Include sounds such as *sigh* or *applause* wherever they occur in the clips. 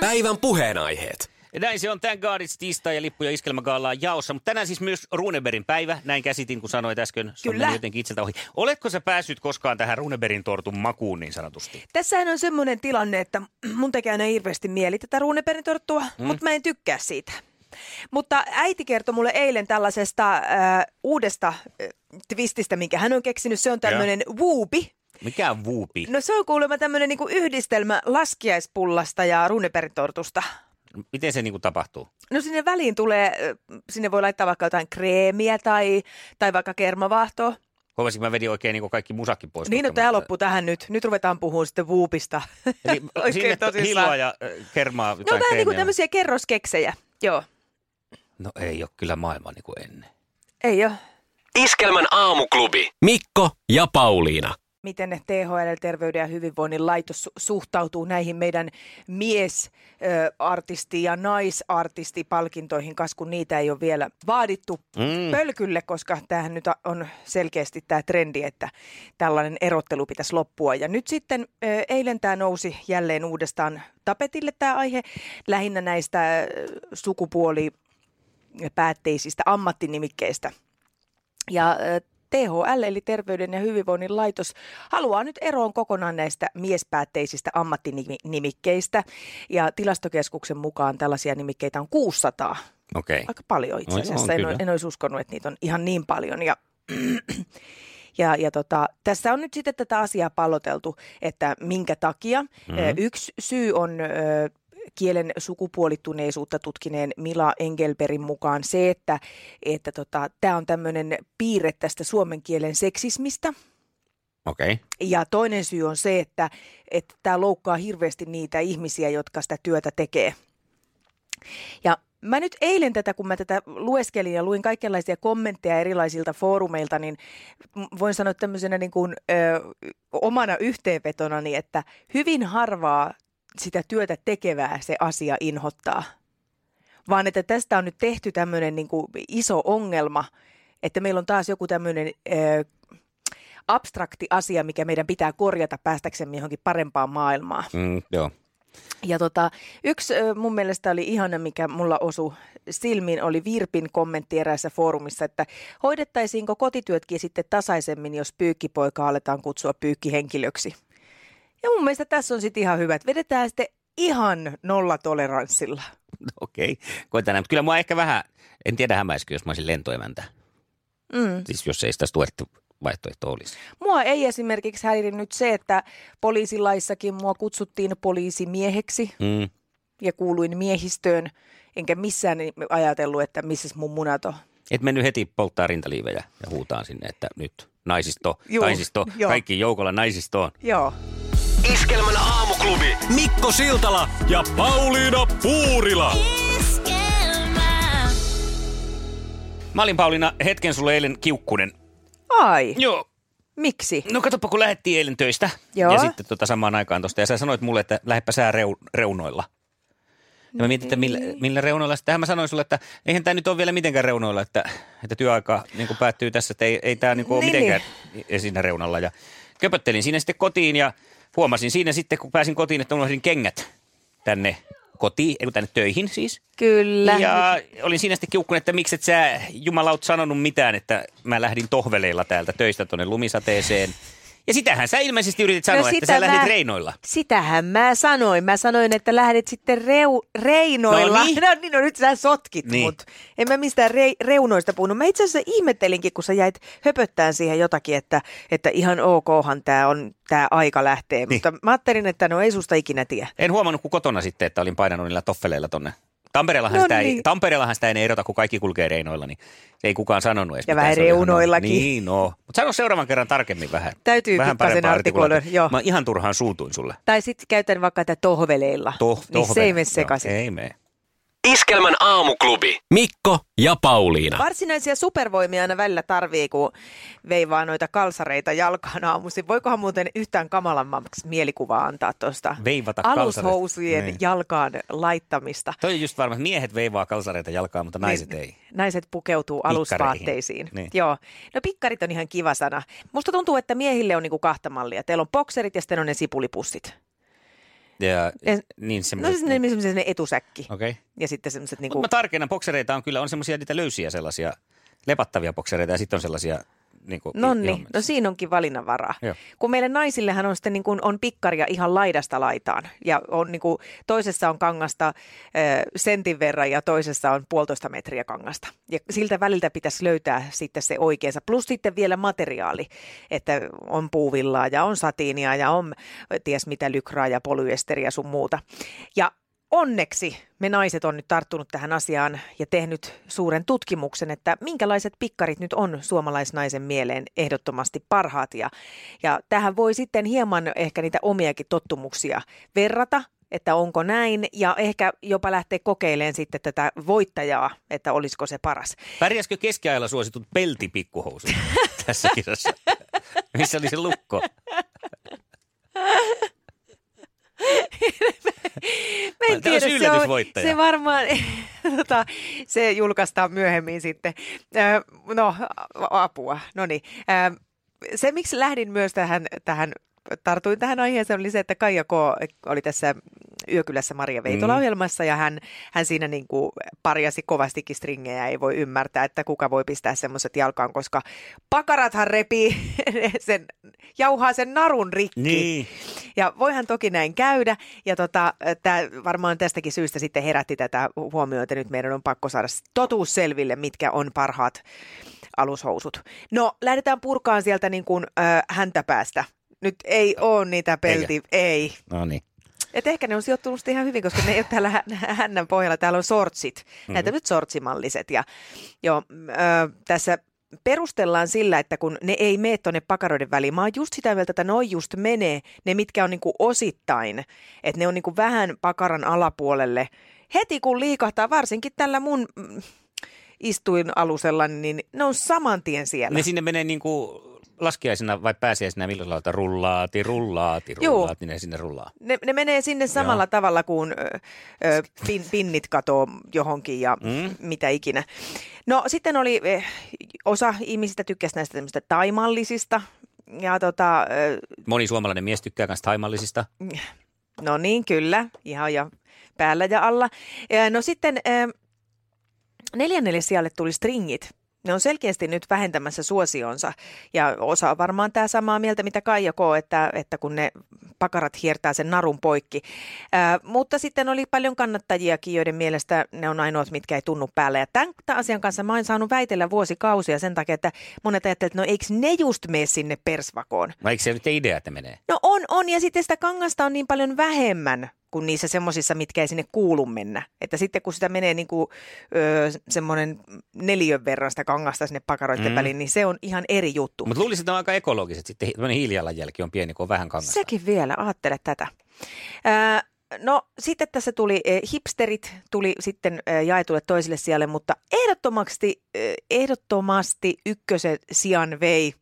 Päivän puheenaiheet. Ja näin se on tämän Gaadits tiistai ja lippuja iskelmägaallaan jaossa. Mutta tänään siis myös Runeberin päivä. Näin käsitin, kun sanoit äsken. Se Kyllä. jotenkin itseltä ohi. Oletko sä päässyt koskaan tähän Runeberin tortun makuun niin sanotusti? Tässähän on semmoinen tilanne, että mun tekee aina hirveästi mieli tätä ruuneperintorttua, mm. mutta mä en tykkää siitä. Mutta äiti kertoi mulle eilen tällaisesta äh, uudesta äh, twististä, minkä hän on keksinyt. Se on tämmöinen wuupi. Mikä on vuupi? No se on kuulemma tämmöinen niinku yhdistelmä laskiaispullasta ja ruuneperintortusta. Miten se niinku tapahtuu? No sinne väliin tulee, sinne voi laittaa vaikka jotain kreemiä tai, tai vaikka kermavaahtoa. Huomasin, mä vedin oikein niinku kaikki musakki pois. Niin, no tämä mä- loppuu tähän nyt. Nyt ruvetaan puhumaan sitten wuupista. Eli *laughs* sinne hilloa ja kermaa, No vähän niin kuin tämmöisiä kerroskeksejä. Joo. No ei ole kyllä maailma niin kuin ennen. Ei ole. Iskelmän aamuklubi. Mikko ja Pauliina. Miten THL, Terveyden ja hyvinvoinnin laitos su- suhtautuu näihin meidän miesartisti- ja naisartistipalkintoihin, kas kun niitä ei ole vielä vaadittu Mm. pölkylle, koska tämähän nyt on selkeästi tämä trendi, että tällainen erottelu pitäisi loppua. Ja nyt sitten eilen tämä nousi jälleen uudestaan tapetille tämä aihe, lähinnä näistä sukupuolipäätteisistä ammattinimikkeistä. Ja THL eli Terveyden ja hyvinvoinnin laitos haluaa nyt eroon kokonaan näistä miespäätteisistä ammattinimikkeistä. Ja tilastokeskuksen mukaan tällaisia nimikkeitä on 600. Okei. Aika paljon itse No joo, asiassa. en, kyllä. o- en olisi uskonut, että niitä on ihan niin paljon. Ja, *clears throat* ja, ja tota, tässä on nyt sitten tätä asiaa palloteltu, että minkä takia. Mm-hmm. Yksi syy on kielen sukupuolittuneisuutta tutkineen Mila Engelberin mukaan se, että että tota, tämä on tämmöinen piirre tästä suomen kielen seksismistä. Okei. Ja toinen syy on se, että että tämä loukkaa hirveästi niitä ihmisiä, jotka sitä työtä tekee. Ja mä nyt eilen tätä, kun mä tätä lueskelin ja luin kaikenlaisia kommentteja erilaisilta foorumeilta, niin voin sanoa tämmöisenä niin kuin, ö, omana yhteenvetonani, että hyvin harvaa sitä työtä tekevää se asia inhottaa. Vaan että tästä on nyt tehty tämmöinen niin kuin iso ongelma, että meillä on taas joku tämmöinen ö, abstrakti asia, mikä meidän pitää korjata päästäksemme johonkin parempaan maailmaan. Mm, joo. Ja tota, yksi mun mielestä oli ihana, mikä mulla osui silmiin, oli Virpin kommentti eräässä foorumissa, että hoidettaisiinko kotityötkin sitten tasaisemmin, jos pyykkipoika aletaan kutsua pyykkihenkilöksi. Ja mun mielestä tässä on sitten ihan hyvä, että vedetään sitten ihan nollatoleranssilla. Okei. Koitan näin. Mutta kyllä mua ehkä vähän, en tiedä hämäisikö, jos mä olisin lentoemäntä. Mm. Siis jos ei sitä tuettu vaihtoehto olisi. Mua ei esimerkiksi häirinyt se, että poliisilaissakin mua kutsuttiin poliisimieheksi Mm. ja kuuluin miehistöön, enkä missään ajatellut, että missä mun munat on. Et mennyt heti polttaa rintaliivejä ja huutaan sinne, että nyt naisisto, Juu, taisisto, joo. kaikki joukolla naisistoon. Joo. Iskelmän aamuklubi. Mikko Siltala ja Pauliina Puurila. Mä olin Pauliina hetken sulle eilen kiukkunen. Ai, Joo. miksi? No katsoppa, kun lähdettiin eilen töistä. Joo. Ja sitten tota samaan aikaan tosta. Ja sä sanoit mulle, että lähdepä sää reu- reunoilla. Ja mä mietin, että millä, millä reunoilla. Sittenhän mä sanoin sulle, että eihän tämä nyt ole vielä mitenkään reunoilla, että, että työaika niin kuin päättyy tässä, että ei, ei tämä niin ole Niin, mitenkään siinä reunalla. Ja köpöttelin siinä sitten kotiin ja huomasin siinä sitten, kun pääsin kotiin, että unohdin kengät tänne kotiin, kun tänne töihin siis. Kyllä. Ja olin siinä sitten kiukkunut, että miksi et sä jumalaut sanonut mitään, että mä lähdin tohveleilla täältä töistä tuonne lumisateeseen. Ja sitähän sä ilmeisesti yritit sanoa, no, että sä lähdit mä- reinoilla. Sitähän mä sanoin. Mä sanoin, että lähdet sitten reu, reinoilla. No niin. no niin, no nyt sä sotkit Niin. mut. En mä mistään re, reunoista puhunut. Mä itse asiassa ihmettelinkin, kun sä jäit höpöttään siihen jotakin, että, että ihan okhan tää on, tää aika lähtee. Niin. Mutta mä ajattelin, että no ei susta ikinä tiedä. En huomannut kuin kotona sitten, että olin painanut niillä toffeleilla tonne Tampereellahan, No sitä ei, niin. Tampereellahan sitä ei erota, kun kaikki kulkee reinoilla, niin ei kukaan sanonut edes. Ja vähän reunoillakin. Niin, no. Mutta sano seuraavan kerran tarkemmin vähän. Täytyy vähän pikkasen artikuloida, joo. Mä ihan turhaan suutuin sulle. Tai sitten käytän vaikka tätä tohveleilla. Toh, niin se ei mene sekaisin. Ei mene. Iskelmän aamuklubi. Mikko ja Pauliina. Varsinaisia supervoimia aina välillä tarvii, kun veivaa noita kalsareita jalkaan aamuisin. Voikohan muuten yhtään kamalammaksi mielikuvaa antaa tuosta Veivata alushousujen. Niin. jalkaan laittamista. Toi on just varma, että miehet veivaa kalsareita jalkaan, mutta naiset Niin, ei. Naiset pukeutuu alusvaatteisiin. Niin. Joo. No pikkarit on ihan kiva sana. Musta tuntuu, että miehille on niinku kahta mallia. Teillä on bokserit ja sitten on ne sipulipussit. Ja, En- niin No semmoiset. siis ne, semmoiset ne etusäkki. Okei. Okay. Ja sitten semmoiset Mutta niinku... mä tarkennan, boksereita on kyllä, on semmoisia niitä löysiä sellaisia lepattavia boksereita ja sitten on sellaisia niin kuin, No niin, no siinä onkin valinnanvaraa. Joo. Kun meille naisillehan on sitten niin kuin, on pikkaria ihan laidasta laitaan. Ja on niin kuin, toisessa on kangasta ö, sentin verran ja toisessa on puolitoista metriä kangasta. Ja siltä väliltä pitäisi löytää sitten se oikeansa. Plus sitten vielä materiaali, että on puuvillaa ja on satiinia ja on ties mitä lykraa ja polyesteriä sun muuta. Ja Onneksi me naiset on nyt tarttunut tähän asiaan ja tehnyt suuren tutkimuksen, että minkälaiset pikkarit nyt on suomalaisnaisen mieleen ehdottomasti parhaat. Ja, ja tähän voi sitten hieman ehkä niitä omiakin tottumuksia verrata, että onko näin, ja ehkä jopa lähteä kokeilemaan sitten tätä voittajaa, että olisiko se paras. Pärjäskö keskiajalla suositut peltipikkuhousut tässä *laughs* kisassa? Missä oli se lukko? Mä en Tämä olisi tiedä, se, on, yllätysvoittaja. se varmaan, *laughs* tota, se julkaistaan myöhemmin sitten. No, apua, no niin. Se, miksi lähdin myös tähän, tähän tartuin tähän aiheeseen, oli se, että Kaija K. oli tässä Yökylässä Maria Veitola-ohjelmassa ja hän, hän siinä niin kuin parjasi kovastikin stringejä. Ei voi ymmärtää, että kuka voi pistää semmoiset jalkaan, koska pakarathan repii *laughs* sen, jauhaa sen narun rikki. Niin. Ja voihan toki näin käydä, ja tota, tämä varmaan tästäkin syystä sitten herätti tätä huomioita. Nyt meidän on pakko saada totuus selville, mitkä on parhaat alushousut. No, lähdetään purkaan sieltä niin kuin äh, häntäpäästä. Nyt ei ole niitä pelti, ei. No niin. Et ehkä ne on sijoittunut ihan hyvin, koska ne ei ole täällä hä- hännän pohjalla. Täällä on sortsit, mm-hmm. näitä nyt sortsimalliset. Ja jo, ö, tässä perustellaan sillä, että kun ne ei mene tuonne pakaroiden väliin. Mä oon just sitä mieltä, että noin just menee, ne mitkä on niinku osittain. Että ne on niinku vähän pakaran alapuolelle. Heti kun liikahtaa, varsinkin tällä mun mm, istuinalusella, niin ne on saman tien siellä. Ne sinne menee niin kuin laskiaisena vai pääsiäisenä millä lailla, rullaati, rullaati, rullaati, ne sinne rullaa. Ne, ne menee sinne samalla Joo. tavalla kuin ö, ö, pin, pinnit katoo johonkin ja Mm. mitä ikinä. No sitten oli, eh, osa ihmisistä tykkäsi näistä tämmöistä taimallisista. Ja tota, ö, Moni suomalainen mies tykkää myös taimallisista. no niin, kyllä, ihan ja päällä ja alla. Ja No sitten ö, neljännelle sijalle tuli stringit. Ne on selkeästi nyt vähentämässä suosionsa ja osa on varmaan tämä samaa mieltä, mitä Kaija K., että, että kun ne pakarat hiertää sen narun poikki. Ää, mutta sitten oli paljon kannattajiakin, joiden mielestä ne on ainoat, mitkä ei tunnu päälle. Ja tämän, tämän asian kanssa mä oon saanut väitellä vuosikausia sen takia, että monet ajattelevat, että no eikö ne just mene sinne persvakoon. Vai eikö se nyt idea, että menee? No on, on, ja sitten sitä kangasta on niin paljon vähemmän kuin niissä semmoisissa, mitkä ei sinne kuulu mennä. Että sitten kun sitä menee niin kuin öö, semmoinen neliön verran sitä kangasta sinne pakaroiden Mm. väliin, niin se on ihan eri juttu. Mutta luulisin, että ne on aika ekologiset. Sitten tämmöinen hiilijalanjälki on pieni, kun on vähän kangasta. Sekin vielä, ajattele tätä. Ää, no sitten tässä tuli eh, hipsterit, tuli sitten eh, jaetulle toiselle sijalle, mutta ehdottomasti, eh, ehdottomasti ykkösen sijan vei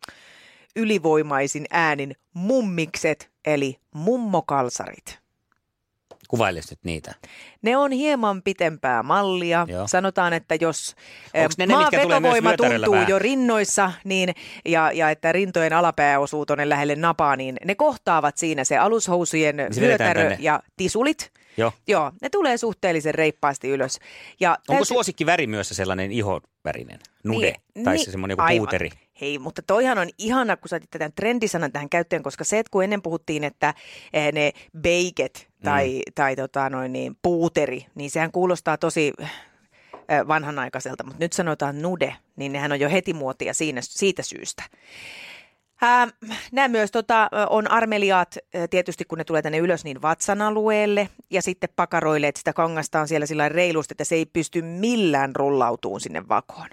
ylivoimaisin äänin mummikset, eli mummokalsarit. Kuvailisi nyt niitä. Ne on hieman pitempää mallia. Joo. Sanotaan, että jos eh, ne ne, tulee myös maavetovoima vyötäröllä tuntuu vähän? jo rinnoissa niin, ja, ja että rintojen alapää osuu tuonne lähelle napaa, niin ne kohtaavat siinä se alushousujen Niin se vyötärö ja tisulit. Joo. Joo, ne tulee suhteellisen reippaasti ylös. Ja Onko suosikkiväri myös se sellainen ihonvärinen? Nude? Niin, tai niin, se semmoinen joku aivan. puuteri? Hei, mutta toihan on ihana, kun sä otit tämän trendisanan tähän käyttöön, koska se, että kun ennen puhuttiin, että eh, ne beiket tai, mm. tai tota noin, niin, puuteri, niin sehän kuulostaa tosi eh, vanhanaikaiselta, mutta nyt sanotaan nude, niin nehän on jo heti muotia siinä, siitä syystä. Ää, nämä myös tota, on armeliaat tietysti, kun ne tulee tänne ylös, niin vatsan alueelle ja sitten pakaroille, että sitä kangasta on siellä sillä reilusti, että se ei pysty millään rullautuun sinne vakoon.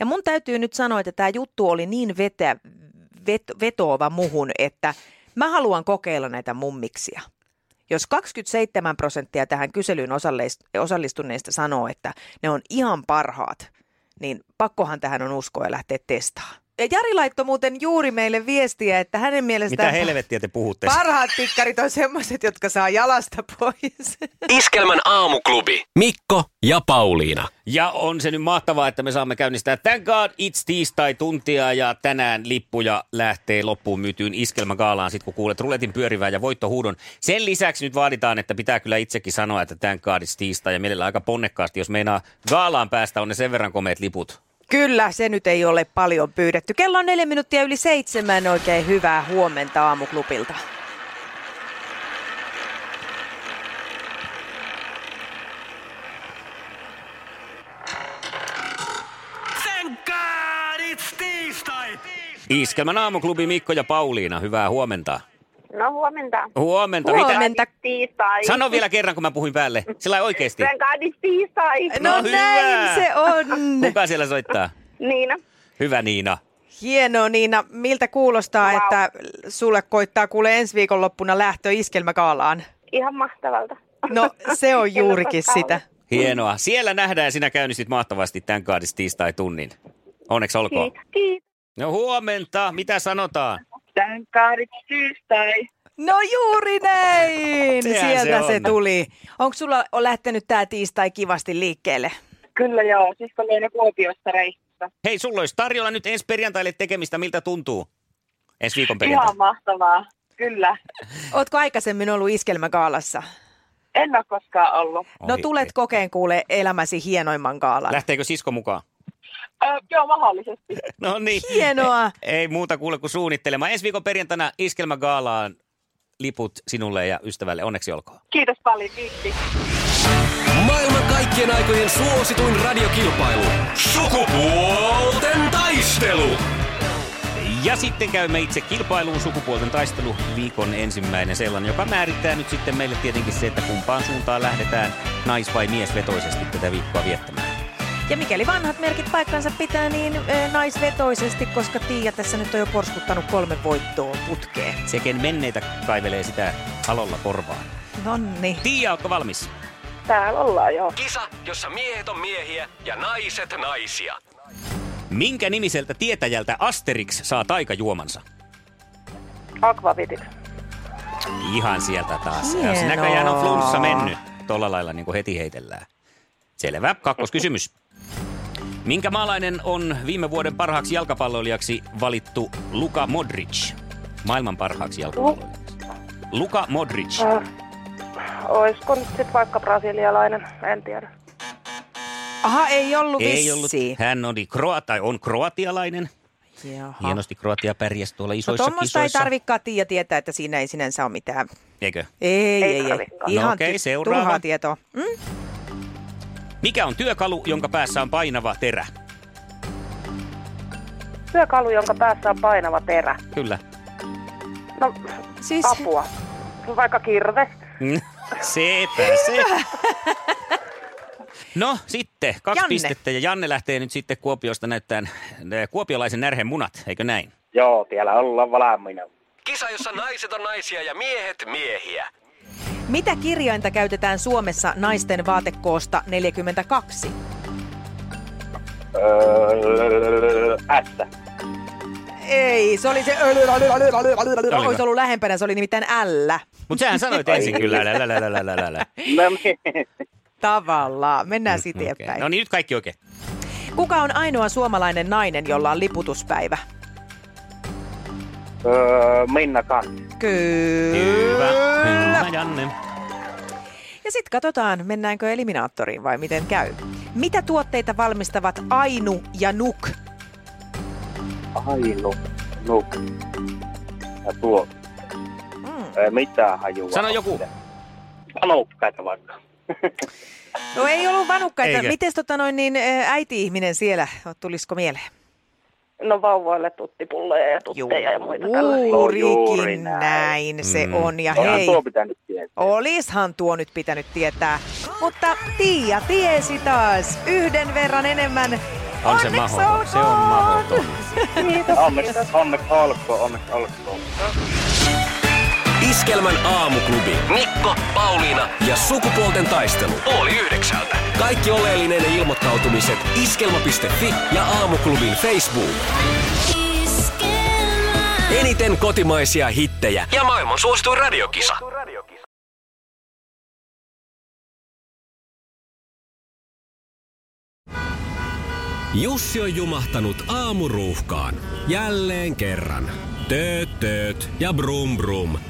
Ja mun täytyy nyt sanoa, että tämä juttu oli niin vetä, vet, vetoava muhun, että mä haluan kokeilla näitä mummiksia. Jos 27 prosenttia tähän kyselyyn osallistuneista sanoo, että ne on ihan parhaat, niin pakkohan tähän on uskoa ja lähteä testaamaan. Ja Jari laittoi muuten juuri meille viestiä, että hänen mielestään... Mitä helvettiä te puhutte? Parhaat pikkarit on semmoiset, jotka saa jalasta pois. *laughs* Iskelmän aamuklubi. Mikko ja Pauliina. Ja on se nyt mahtavaa, että me saamme käynnistää Thank God It's tiistai tuntia ja tänään lippuja lähtee loppuun myytyyn iskelmägaalaan sit kun kuulet ruletin pyörivää ja voittohuudon. Sen lisäksi nyt vaaditaan, että pitää kyllä itsekin sanoa, että Thank God It's tiistai ja mielellä aika ponnekkaasti, jos meinaa gaalaan päästä, on ne sen verran komeet liput. Kyllä, se nyt ei ole paljon pyydetty. Kello on neljä minuuttia yli seitsemän. Oikein hyvää huomenta aamuklubilta. Thank God it's tiistai! Iskelmän aamuklubi Mikko ja Pauliina, hyvää huomenta. No huomenta. Huomenta. Huomenta. Tiistai. Sano vielä kerran, kun mä puhuin päälle. Sillä oikeesti. God it's tiistai. No, No hyvä. näin se on. Kuka siellä soittaa? Niina. Hyvä Niina. Hienoa Niina. Miltä kuulostaa, Wow. että sulle koittaa kuule ensi viikonloppuna lähtö iskelmäkaalaan? Ihan mahtavalta. No se on juurikin sitä. Hienoa. Siellä nähdään ja sinä käynnistit mahtavasti tämän kaadis tiistai tunnin. Onneksi olkoon. Kiitos. No huomenta. Mitä sanotaan? Tiistai. No juuri näin! Sehän Sieltä se se, tuli. Onko sulla on lähtenyt tämä tiistai kivasti liikkeelle? Kyllä joo, siis oli Kuopiosta reissussa. Hei, sulla olisi tarjolla nyt ensi perjantaille tekemistä. Miltä tuntuu? Ensi viikon perjantai. Ihan mahtavaa. Kyllä. Ootko aikaisemmin ollut iskelmäkaalassa? En ole koskaan ollut. No tulet kokeen kuule elämäsi hienoimman gaalan. Lähteekö sisko mukaan? Joo, mahdollisesti. *laughs* No niin. Hienoa. Ei muuta kuule kuin suunnittelemaan. Ensi viikon perjantaina Iskelmägaalaan liput sinulle ja ystävälle. Onneksi olkoon. Kiitos paljon. Kiitti. Maailman kaikkien aikojen suosituin radiokilpailu. Sukupuolten taistelu. Ja sitten käymme itse kilpailuun sukupuolten taistelu viikon ensimmäinen sellainen, joka määrittää nyt sitten meille tietenkin se, että kumpaan suuntaan lähdetään nais- vai miesvetoisesti tätä viikkoa viettämään. Ja mikäli vanhat merkit paikkansa pitää, niin ö, naisvetoisesti, koska Tiia tässä nyt on jo porskuttanut kolme voittoa putkeen. Seken menneitä kaivelee sitä alolla korvaan. Nonni. Tiia, ootko valmis? Täällä ollaan joo. Kisa, jossa miehet on miehiä ja naiset naisia. Minkä nimiseltä tietäjältä Asterix saa taikajuomansa? Aquavitit. Ihan sieltä taas. Hienoa. näköjään on flunssa mennyt. Tuolla lailla niin kuin heti heitellään. Selvä. Kakkoskysymys. Minkä maalainen on viime vuoden parhaaksi jalkapalloilijaksi valittu Luka Modric? Maailman parhaaksi jalkapalloilijaksi. Luka Modric. Äh, olisiko nyt sitten vaikka brasilialainen? En tiedä. Aha, ei ollut Ei ollut. Hän oli kroa, tai on kroatialainen. Jaha. Hienosti Kroatia pärjäsi tuolla No isoissa ei kisoissa. tarvikaan Tiia tietää, että siinä ei sinänsä ole mitään. Eikö? Ei, ei, ei. tarvikaan. Ihan No okei, ty- seuraava. turhaa tietoa. Mm? Mikä on työkalu, jonka päässä on painava terä? Työkalu, jonka päässä on painava terä. Kyllä. No, Siis, apua. Vaikka kirves. *laughs* Sepä se. No sitten, kaksi Janne. pistettä ja Janne lähtee nyt sitten Kuopiosta näyttämään eh, kuopiolaisen närhen munat, eikö näin? Joo, siellä ollaan valmiina. Kisa, jossa naiset on naisia ja miehet miehiä. Mitä kirjainta käytetään Suomessa naisten vaatekoosta 42? Öö, S. Ei, se oli se... Olisi ollut lähempänä, se oli nimittäin L. Mutta sähän sanoit ensin kyllä. Lä, lä, lä, lä, lä, lä, lä. No niin. Tavallaan. Mennään sitten eteenpäin. No niin, nyt kaikki oikein. Kuka on ainoa suomalainen nainen, jolla on liputuspäivä? Öö, Minna Kant. Kyllä. Hyvä. Hyvä, Janne. Ja sitten katsotaan, mennäänkö eliminaattoriin vai miten käy. Mitä tuotteita valmistavat Ainu ja Nuk? Ainu. Nuk. Ja tuo. Mm. Mitä hajua. Sano joku. Panukkaita vaikka. No ei ollut vanukkaita. Miten tota noin, niin äiti-ihminen siellä, tulisiko mieleen? No vauvoille tuttipulloja ja tutteja ja muita tällaisia. Juuri Juurikin näin. näin se Mm. on. Ja Onhan hei, tuo pitänyt tietää. olishan tuo nyt pitänyt tietää. Mutta Tiia tiesi taas yhden verran enemmän. On se Onneksi mahdoton. Se on mahdoton. Onneksi, onneksi olkoon, onneksi olkoon. Iskelmän aamuklubi. Mikko, Pauliina ja sukupuolten taistelu. Oli yhdeksältä. Kaikki oleellinen ilmoittautumiset iskelma.fi ja aamuklubin Facebook. Eniten kotimaisia hittejä ja maailman suosituin radiokisa. Jussi on jumahtanut aamuruuhkaan. Jälleen kerran. Tööt, tööt ja brum brum.